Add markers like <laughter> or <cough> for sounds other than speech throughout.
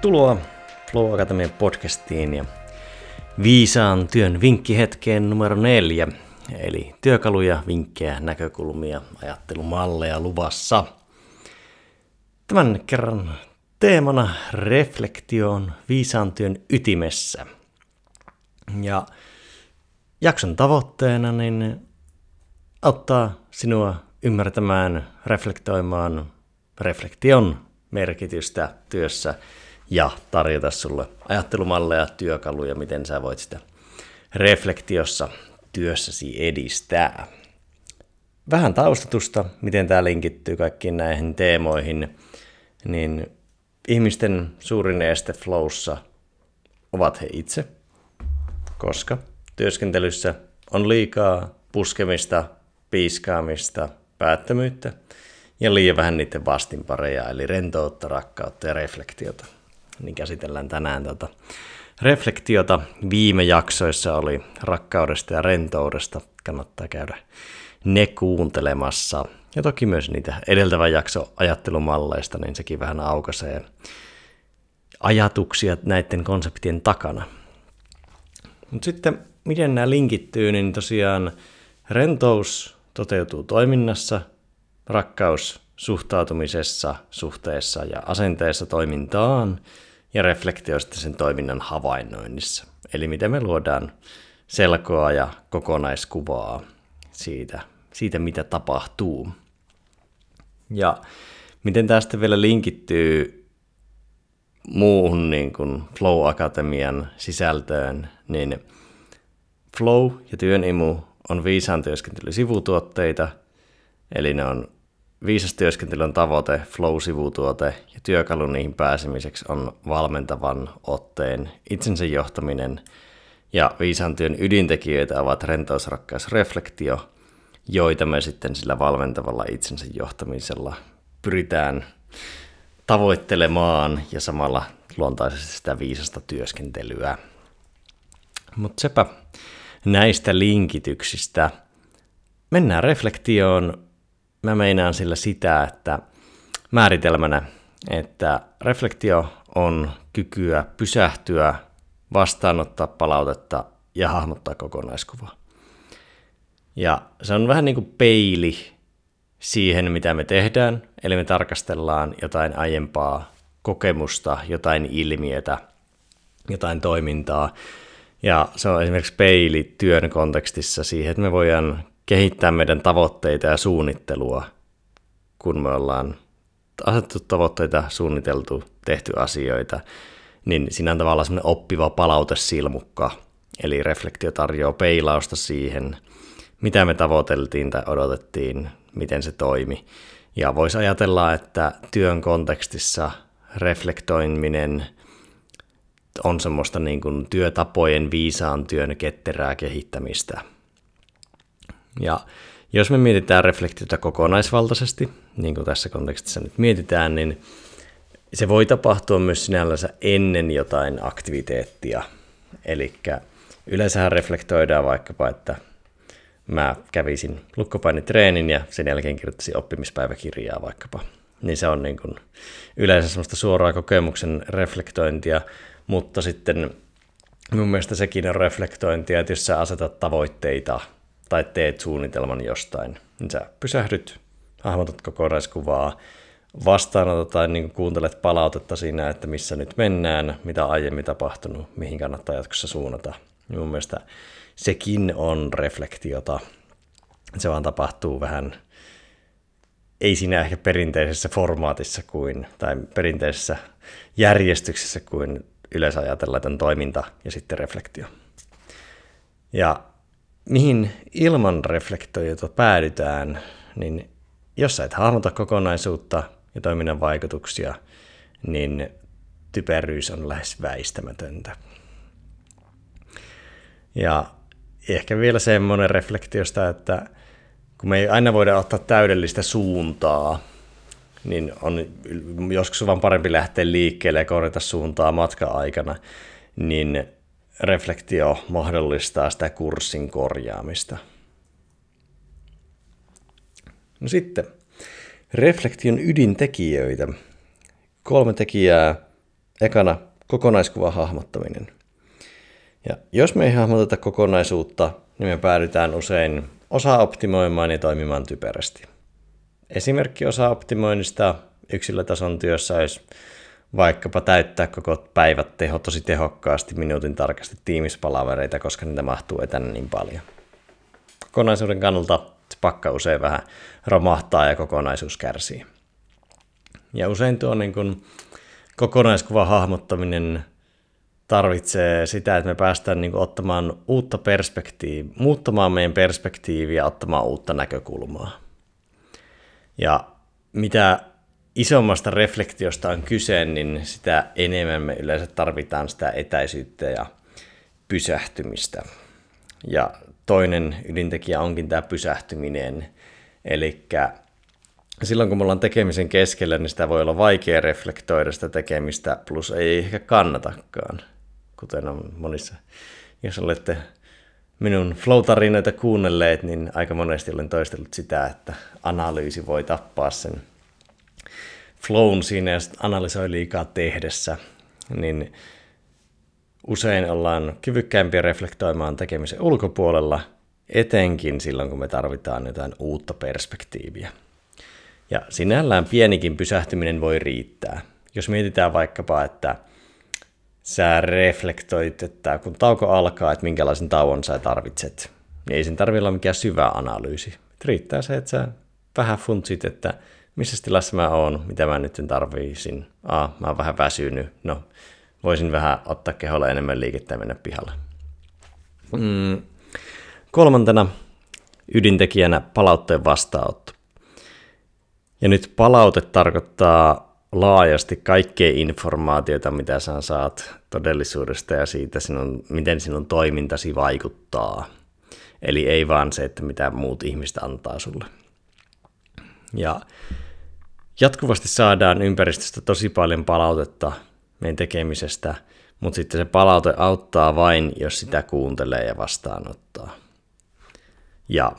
Tervetuloa Flow Akatemian podcastiin ja viisaan työn vinkkihetkeen numero neljä, eli työkaluja, vinkkejä, näkökulmia, ajattelumalleja luvassa. Tämän kerran teemana reflektio on viisaan työn ytimessä. Ja jakson tavoitteena niin auttaa sinua ymmärtämään, reflektoimaan reflektion merkitystä työssä ja tarjota sulle ajattelumalleja, työkaluja, miten sä voit sitä reflektiossa työssäsi edistää. Vähän taustatusta, miten tämä linkittyy kaikkiin näihin teemoihin, niin ihmisten suurin este flowssa ovat he itse, koska työskentelyssä on liikaa puskemista, piiskaamista, päättömyyttä – ja liian vähän niiden vastinpareja, eli rentoutta, rakkautta ja reflektiota. Niin käsitellään tänään tätä reflektiota. Viime jaksoissa oli rakkaudesta ja rentoudesta. Kannattaa käydä ne kuuntelemassa. Ja toki myös niitä edeltävän jakso ajattelumalleista, niin sekin vähän aukaisee ajatuksia näiden konseptien takana. Mutta sitten, miten nämä linkittyy, niin tosiaan rentous toteutuu toiminnassa – rakkaus suhtautumisessa, suhteessa ja asenteessa toimintaan ja reflektio sitten sen toiminnan havainnoinnissa. Eli miten me luodaan selkoa ja kokonaiskuvaa siitä, siitä mitä tapahtuu. Ja miten tästä vielä linkittyy muuhun niin kuin Flow Akatemian sisältöön, niin Flow ja Työnimu on viisaan työskentely sivutuotteita, eli ne on Viisas työskentelyn tavoite, flow-sivutuote ja työkalu niihin pääsemiseksi on valmentavan otteen, itsensä johtaminen ja viisaan työn ydintekijöitä ovat rentous, rakkaus, reflektio, joita me sitten sillä valmentavalla itsensä johtamisella pyritään tavoittelemaan ja samalla luontaisesti sitä viisasta työskentelyä. Mutta sepä näistä linkityksistä. Mennään reflektioon mä meinaan sillä sitä, että määritelmänä, että reflektio on kykyä pysähtyä, vastaanottaa palautetta ja hahmottaa kokonaiskuvaa. Ja se on vähän niin kuin peili siihen, mitä me tehdään, eli me tarkastellaan jotain aiempaa kokemusta, jotain ilmiötä, jotain toimintaa, ja se on esimerkiksi peili työn kontekstissa siihen, että me voidaan meidän tavoitteita ja suunnittelua, kun me ollaan asetettu tavoitteita, suunniteltu, tehty asioita, niin siinä on tavallaan semmoinen oppiva palautesilmukka, eli reflektio tarjoaa peilausta siihen, mitä me tavoiteltiin tai odotettiin, miten se toimi. Ja voisi ajatella, että työn kontekstissa reflektoiminen on semmoista niin kuin työtapojen viisaan työn ketterää kehittämistä – ja jos me mietitään reflektiota kokonaisvaltaisesti, niin kuin tässä kontekstissa nyt mietitään, niin se voi tapahtua myös sinällänsä ennen jotain aktiviteettia. Eli yleensä reflektoidaan vaikkapa, että mä kävisin lukkopainitreenin ja sen jälkeen kirjoittaisin oppimispäiväkirjaa vaikkapa. Niin se on niin kuin yleensä semmoista suoraa kokemuksen reflektointia, mutta sitten mun mielestä sekin on reflektointia, että jos sä asetat tavoitteita tai teet suunnitelman jostain, niin sä pysähdyt, hahmotat kokonaiskuvaa, vastaanotat tai niin kuuntelet palautetta siinä, että missä nyt mennään, mitä aiemmin tapahtunut, mihin kannattaa jatkossa suunnata. Ja mun mielestä sekin on reflektiota. Se vaan tapahtuu vähän, ei siinä ehkä perinteisessä formaatissa kuin, tai perinteisessä järjestyksessä kuin yleensä ajatellaan, että on toiminta ja sitten reflektio. Ja mihin ilman reflektoijata päädytään, niin jos sä et hahmota kokonaisuutta ja toiminnan vaikutuksia, niin typeryys on lähes väistämätöntä. Ja ehkä vielä semmoinen reflektiosta, että kun me ei aina voida ottaa täydellistä suuntaa, niin on joskus vaan parempi lähteä liikkeelle ja korjata suuntaa matka-aikana, niin reflektio mahdollistaa sitä kurssin korjaamista. No sitten, reflektion ydintekijöitä. Kolme tekijää, ekana kokonaiskuvan hahmottaminen. Ja jos me ei hahmoteta kokonaisuutta, niin me päädytään usein osa optimoimaan ja toimimaan typerästi. Esimerkki osa optimoinnista yksilötason työssä olisi vaikkapa täyttää koko päivät teho tosi tehokkaasti minuutin tarkasti tiimispalavereita, koska niitä mahtuu etänä niin paljon. Kokonaisuuden kannalta se pakka usein vähän romahtaa ja kokonaisuus kärsii. Ja usein tuo niin kuin kokonaiskuvan hahmottaminen tarvitsee sitä, että me päästään niin kuin ottamaan uutta perspektiiviä, muuttamaan meidän perspektiiviä ottamaan uutta näkökulmaa. Ja mitä isommasta reflektiosta on kyse, niin sitä enemmän me yleensä tarvitaan sitä etäisyyttä ja pysähtymistä. Ja toinen ydintekijä onkin tämä pysähtyminen. Eli silloin kun me ollaan tekemisen keskellä, niin sitä voi olla vaikea reflektoida sitä tekemistä, plus ei ehkä kannatakaan, kuten on monissa. Jos olette minun flow-tarinoita kuunnelleet, niin aika monesti olen toistellut sitä, että analyysi voi tappaa sen flown siinä ja analysoi liikaa tehdessä, niin usein ollaan kyvykkäämpiä reflektoimaan tekemisen ulkopuolella, etenkin silloin, kun me tarvitaan jotain uutta perspektiiviä. Ja sinällään pienikin pysähtyminen voi riittää. Jos mietitään vaikkapa, että sä reflektoit, että kun tauko alkaa, että minkälaisen tauon sä tarvitset, niin ei sen tarvitse olla mikään syvä analyysi. Riittää se, että sä vähän funtsit, että missä tilassa mä oon, mitä mä nyt tarviisin. Aa, mä oon vähän väsynyt. No, voisin vähän ottaa keholla enemmän liikettä ja mennä pihalle. Mm. Kolmantena ydintekijänä palautteen vastaanotto. Ja nyt palaute tarkoittaa laajasti kaikkea informaatiota, mitä sä saat todellisuudesta ja siitä, sinun, miten sinun toimintasi vaikuttaa. Eli ei vaan se, että mitä muut ihmiset antaa sulle. Ja jatkuvasti saadaan ympäristöstä tosi paljon palautetta meidän tekemisestä, mutta sitten se palaute auttaa vain, jos sitä kuuntelee ja vastaanottaa. Ja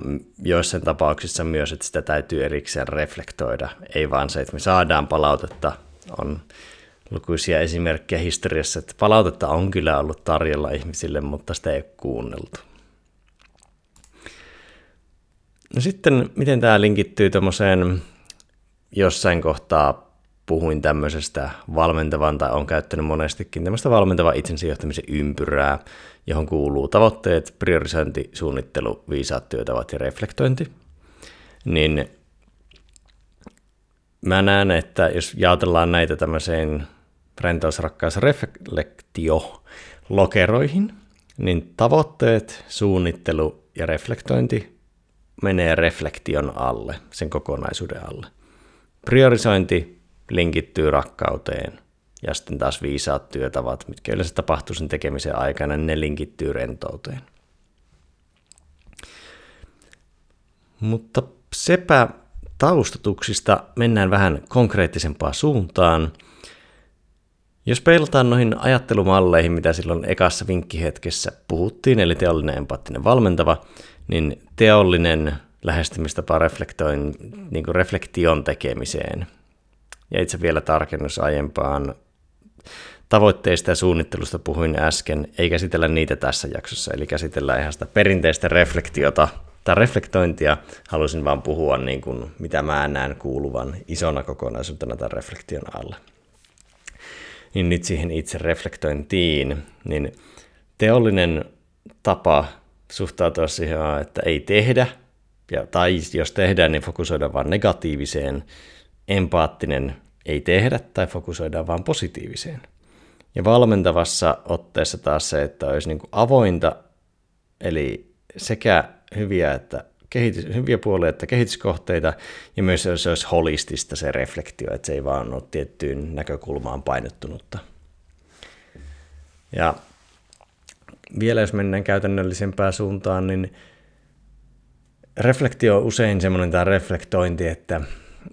joissain tapauksissa myös, että sitä täytyy erikseen reflektoida, ei vaan se, että me saadaan palautetta. On lukuisia esimerkkejä historiassa, että palautetta on kyllä ollut tarjolla ihmisille, mutta sitä ei ole kuunneltu. No sitten, miten tämä linkittyy tuommoiseen jossain kohtaa puhuin tämmöisestä valmentavan tai on käyttänyt monestikin tämmöistä valmentavan itsensä johtamisen ympyrää, johon kuuluu tavoitteet, priorisointi, suunnittelu, viisaat työtavat ja reflektointi. Niin mä näen, että jos jaotellaan näitä tämmöiseen rentousrakkaus reflektio lokeroihin, niin tavoitteet, suunnittelu ja reflektointi menee reflektion alle, sen kokonaisuuden alle. Priorisointi linkittyy rakkauteen ja sitten taas viisaat työtavat, mitkä yleensä tapahtuu sen tekemisen aikana, niin ne linkittyy rentouteen. Mutta sepä taustatuksista mennään vähän konkreettisempaan suuntaan. Jos peilataan noihin ajattelumalleihin, mitä silloin ekassa vinkkihetkessä puhuttiin, eli teollinen, empaattinen, valmentava, niin teollinen lähestymistapa reflektoin, niin kuin reflektion tekemiseen. Ja itse vielä tarkennus aiempaan tavoitteista ja suunnittelusta puhuin äsken, ei käsitellä niitä tässä jaksossa, eli käsitellään ihan sitä perinteistä reflektiota tai reflektointia. Halusin vaan puhua niin kuin, mitä mä näen kuuluvan isona kokonaisuutena tämän reflektion alle. Niin nyt siihen itse reflektointiin, niin teollinen tapa suhtautua siihen, että ei tehdä, ja, tai jos tehdään, niin fokusoida vain negatiiviseen, empaattinen ei tehdä tai fokusoidaan vain positiiviseen. Ja valmentavassa otteessa taas se, että olisi niin avointa, eli sekä hyviä, että kehitys, hyviä että kehityskohteita, ja myös se olisi holistista se reflektio, että se ei vaan ole tiettyyn näkökulmaan painottunutta. Ja vielä jos mennään käytännöllisempään suuntaan, niin reflektio on usein semmoinen tämä reflektointi, että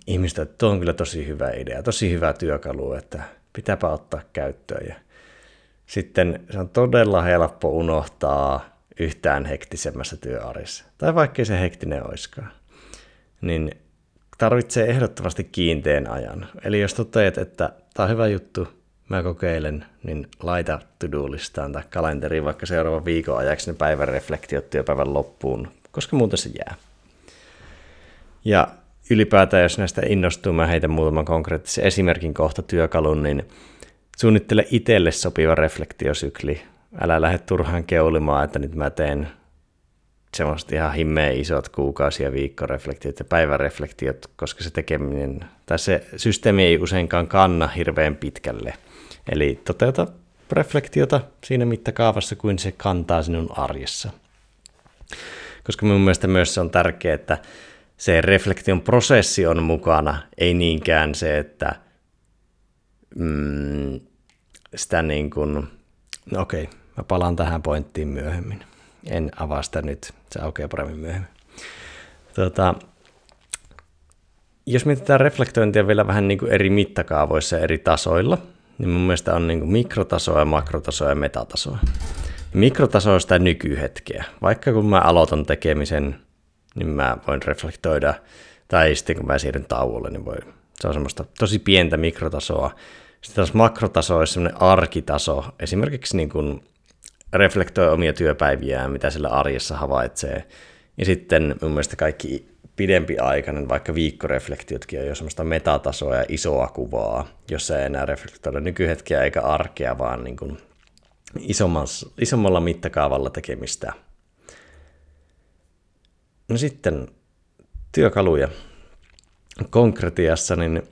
ihmistä, että tuo on kyllä tosi hyvä idea, tosi hyvä työkalu, että pitääpä ottaa käyttöön. Ja sitten se on todella helppo unohtaa yhtään hektisemmässä työarissa. Tai vaikkei se hektinen oiskaan. Niin tarvitsee ehdottomasti kiinteän ajan. Eli jos toteat, että tämä on hyvä juttu, mä kokeilen, niin laita to-do-listaan tai kalenteriin vaikka seuraavan viikon ajaksi ne päivän reflektiot työpäivän loppuun, koska muuten se jää. Ja ylipäätään, jos näistä innostuu, mä heitän muutaman konkreettisen esimerkin kohta työkalun, niin suunnittele itselle sopiva reflektiosykli. Älä lähde turhaan keulimaan, että nyt mä teen semmoiset ihan himmeä isot kuukausi- ja viikkoreflektiot ja päiväreflektiot, koska se tekeminen, tai se systeemi ei useinkaan kanna hirveän pitkälle. Eli toteuta reflektiota siinä mittakaavassa kuin se kantaa sinun arjessa. Koska mun mielestä myös se on tärkeää, että se reflektion prosessi on mukana, ei niinkään se, että mm, sitä niin kuin, okei, mä palaan tähän pointtiin myöhemmin. En avaa sitä nyt, se aukeaa paremmin myöhemmin. Tota, jos mietitään reflektointia vielä vähän niin kuin eri mittakaavoissa ja eri tasoilla, niin mun mielestä on niin kuin mikrotasoa, makrotasoa ja metatasoa. Mikrotaso on sitä nykyhetkeä. Vaikka kun mä aloitan tekemisen, niin mä voin reflektoida, tai sitten kun mä siirryn tauolle, niin voi, se on semmoista tosi pientä mikrotasoa. Sitten taas makrotaso on semmoinen arkitaso, esimerkiksi niin kuin reflektoi omia työpäiviään, mitä sillä arjessa havaitsee. Ja sitten mun mielestä kaikki pidempi aikainen, vaikka viikkoreflektiotkin on jo semmoista metatasoa ja isoa kuvaa, jossa ei enää reflektoida nykyhetkeä eikä arkea, vaan niin kuin isommalla mittakaavalla tekemistä. No sitten työkaluja konkretiassa, niin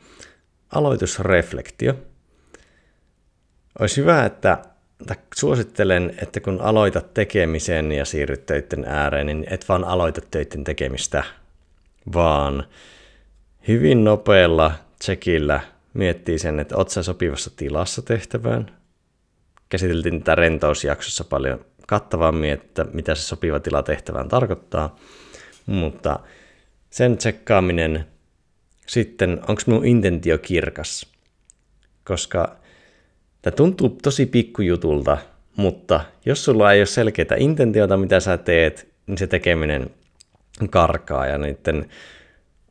aloitusreflektio. Olisi hyvä, että suosittelen, että kun aloitat tekemisen ja siirryt töiden ääreen, niin et vaan aloita töiden tekemistä, vaan hyvin nopealla checkillä miettii sen, että oot sä sopivassa tilassa tehtävään. Käsiteltiin tätä rentousjaksossa paljon kattavammin, että mitä se sopiva tila tehtävään tarkoittaa, mutta sen tsekkaaminen sitten, onko minun intentio kirkas, koska Tämä tuntuu tosi pikkujutulta, mutta jos sulla ei ole selkeää intentiota, mitä sä teet, niin se tekeminen karkaa ja niiden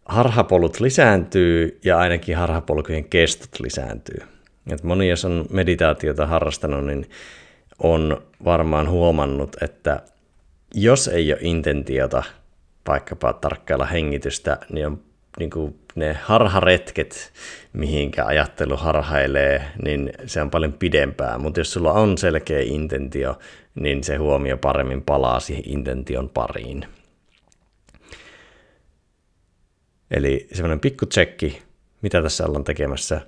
harhapolut lisääntyy ja ainakin harhapolkujen kestot lisääntyy. Et moni, jos on meditaatiota harrastanut, niin on varmaan huomannut, että jos ei ole intentiota vaikkapa tarkkailla hengitystä, niin on niin kuin ne harharetket, mihinkä ajattelu harhailee, niin se on paljon pidempää. Mutta jos sulla on selkeä intentio, niin se huomio paremmin palaa siihen intention pariin. Eli semmoinen pikku tsekki, mitä tässä ollaan tekemässä.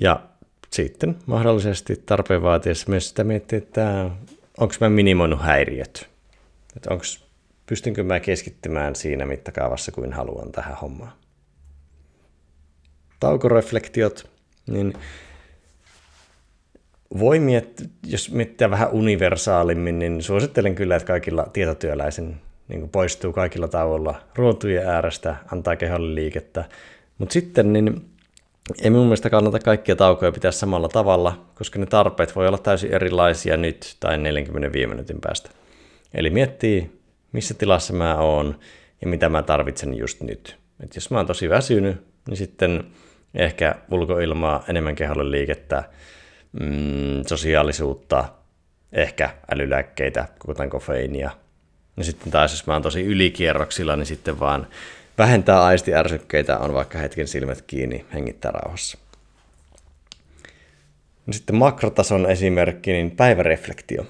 Ja sitten mahdollisesti tarpeen vaatiessa myös sitä miettiä, että onko mä minimoinut häiriöt. Että onks, pystynkö mä keskittymään siinä mittakaavassa kuin haluan tähän hommaan taukoreflektiot, niin voi miettiä, jos miettiä vähän universaalimmin, niin suosittelen kyllä, että kaikilla tietotyöläisen niin poistuu kaikilla tauolla ruotujen äärestä, antaa keholle liikettä. Mutta sitten niin ei mun mielestä kannata kaikkia taukoja pitää samalla tavalla, koska ne tarpeet voi olla täysin erilaisia nyt tai 45 minuutin päästä. Eli miettii, missä tilassa mä oon ja mitä mä tarvitsen just nyt. Et jos mä oon tosi väsynyt, niin sitten ehkä ulkoilmaa, enemmän keholle liikettä, mm, sosiaalisuutta, ehkä älylääkkeitä, kuten kofeiinia. Ja sitten taas, jos mä oon tosi ylikierroksilla, niin sitten vaan vähentää aistiärsykkeitä, on vaikka hetken silmät kiinni, hengittää rauhassa. Ja sitten makrotason esimerkki, niin päiväreflektio.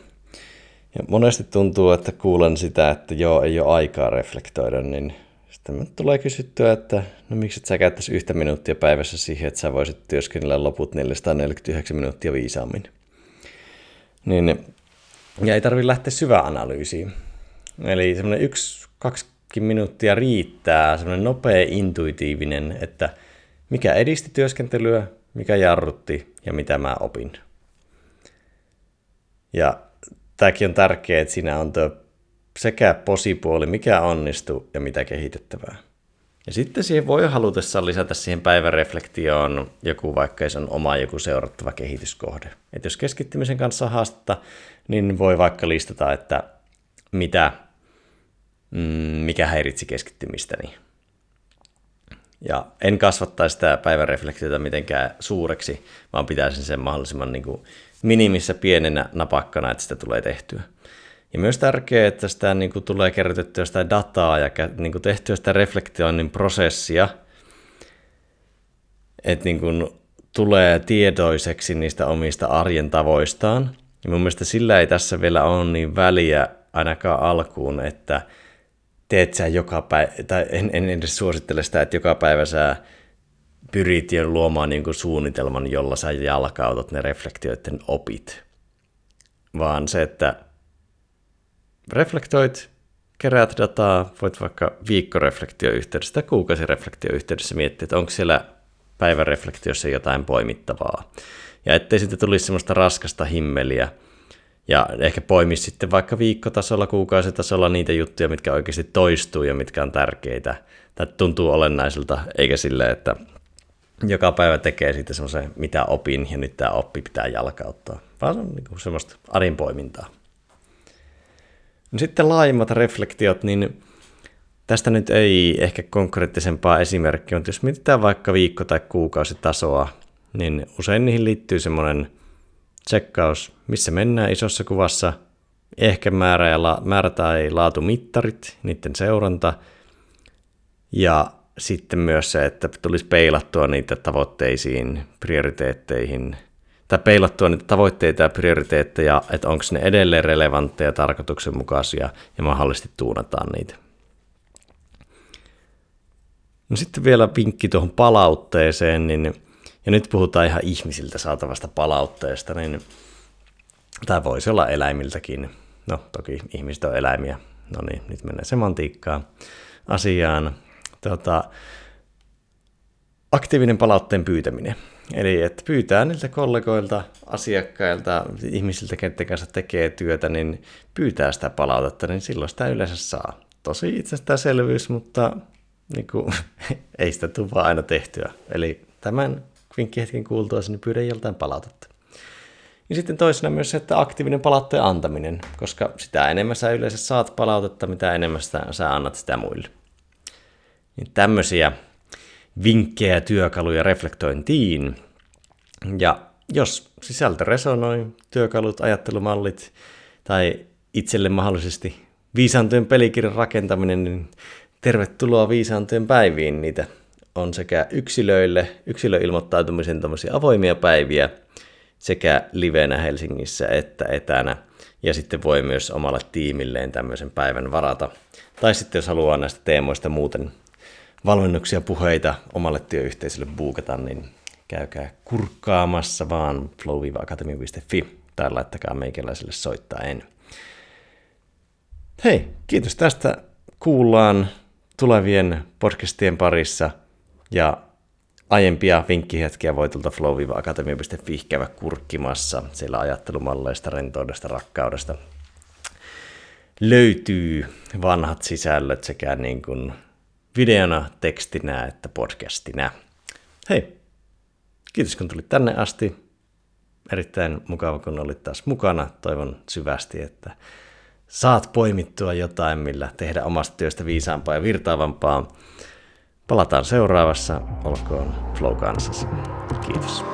Ja monesti tuntuu, että kuulen sitä, että joo, ei ole aikaa reflektoida, niin sitten tulee kysyttyä, että no miksi et sä käyttäisi yhtä minuuttia päivässä siihen, että sä voisit työskennellä loput 449 minuuttia viisaammin. Niin, ja ei tarvitse lähteä syvään analyysiin. Eli semmoinen yksi, kaksi minuuttia riittää, semmoinen nopea, intuitiivinen, että mikä edisti työskentelyä, mikä jarrutti ja mitä mä opin. Ja tämäkin on tärkeää, että siinä on tuo sekä posipuoli, mikä onnistuu ja mitä kehitettävää. Ja sitten siihen voi halutessaan lisätä siihen päiväreflektioon joku, vaikka se on oma joku seurattava kehityskohde. Et jos keskittymisen kanssa haastetta, niin voi vaikka listata, että mitä, mm, mikä häiritsi keskittymistäni. Ja en kasvattaisi sitä päiväreflektiota mitenkään suureksi, vaan pitäisin sen mahdollisimman niin kuin minimissä pienenä napakkana, että sitä tulee tehtyä. Ja myös tärkeää, että sitä niin kuin, tulee kerrytettyä sitä dataa ja niin kuin, tehtyä sitä reflektioinnin prosessia, että niin kuin, tulee tiedoiseksi niistä omista arjen tavoistaan. Ja mun mielestä sillä ei tässä vielä ole niin väliä ainakaan alkuun, että teet sä joka päivä, tai en, en edes suosittele sitä, että joka päivä sä pyrit jo luomaan niin kuin suunnitelman, jolla sä jalkautat ne reflektioiden opit. Vaan se, että reflektoit, keräät dataa, voit vaikka viikkoreflektioyhteydessä tai kuukausireflektioyhteydessä miettiä, että onko siellä päiväreflektiossa jotain poimittavaa. Ja ettei sitten tulisi semmoista raskasta himmeliä, ja ehkä poimisi sitten vaikka viikkotasolla, kuukausitasolla niitä juttuja, mitkä oikeasti toistuu ja mitkä on tärkeitä, tai tuntuu olennaisilta, eikä sille, että joka päivä tekee sitten semmoisen, mitä opin, ja nyt tämä oppi pitää jalkauttaa. Vaan se on niin semmoista arin poimintaa. No sitten laajemmat reflektiot, niin tästä nyt ei ehkä konkreettisempaa esimerkkiä, mutta jos mietitään vaikka viikko- tai kuukausitasoa, niin usein niihin liittyy semmoinen tsekkaus, missä mennään isossa kuvassa, ehkä määrä, ja la, määrä tai laatumittarit, niiden seuranta, ja sitten myös se, että tulisi peilattua niitä tavoitteisiin, prioriteetteihin, tai peilattua niitä tavoitteita ja prioriteetteja, että onko ne edelleen relevantteja, tarkoituksenmukaisia ja mahdollisesti tuunataan niitä. No sitten vielä vinkki tuohon palautteeseen, niin, ja nyt puhutaan ihan ihmisiltä saatavasta palautteesta, niin tämä voisi olla eläimiltäkin. No toki ihmiset on eläimiä. No niin, nyt mennään semantiikkaan asiaan. Tota, aktiivinen palautteen pyytäminen. Eli että pyytää niiltä kollegoilta, asiakkailta, ihmisiltä, kenen kanssa tekee työtä, niin pyytää sitä palautetta, niin silloin sitä yleensä saa. Tosi itsestäänselvyys, mutta niin kuin, <laughs> ei sitä tule vaan aina tehtyä. Eli tämän vinkkihetken kuultua niin pyydä joltain palautetta. Ja sitten toisena myös se, että aktiivinen palautteen antaminen, koska sitä enemmän sä yleensä saat palautetta, mitä enemmän sitä, sä annat sitä muille. Niin tämmöisiä vinkkejä, työkaluja reflektointiin. Ja jos sisältö resonoi, työkalut, ajattelumallit tai itselle mahdollisesti viisaantyön pelikirjan rakentaminen, niin tervetuloa viisaantyön päiviin. Niitä on sekä yksilöille, yksilöilmoittautumisen avoimia päiviä sekä livenä Helsingissä että etänä. Ja sitten voi myös omalle tiimilleen tämmöisen päivän varata. Tai sitten jos haluaa näistä teemoista muuten valmennuksia, puheita omalle työyhteisölle buukata, niin käykää kurkkaamassa vaan flow-akatemi.fi tai laittakaa meikäläiselle soittaen. Hei, kiitos tästä. Kuullaan tulevien podcastien parissa ja aiempia vinkkihetkiä voi tuolta flow-akatemi.fi käydä kurkkimassa. Siellä ajattelumalleista, rentoudesta, rakkaudesta löytyy vanhat sisällöt sekä niin kuin videona, tekstinä että podcastina. Hei, kiitos kun tulit tänne asti. Erittäin mukava, kun olit taas mukana. Toivon syvästi, että saat poimittua jotain, millä tehdä omasta työstä viisaampaa ja virtaavampaa. Palataan seuraavassa. Olkoon Flow kanssasi. Kiitos.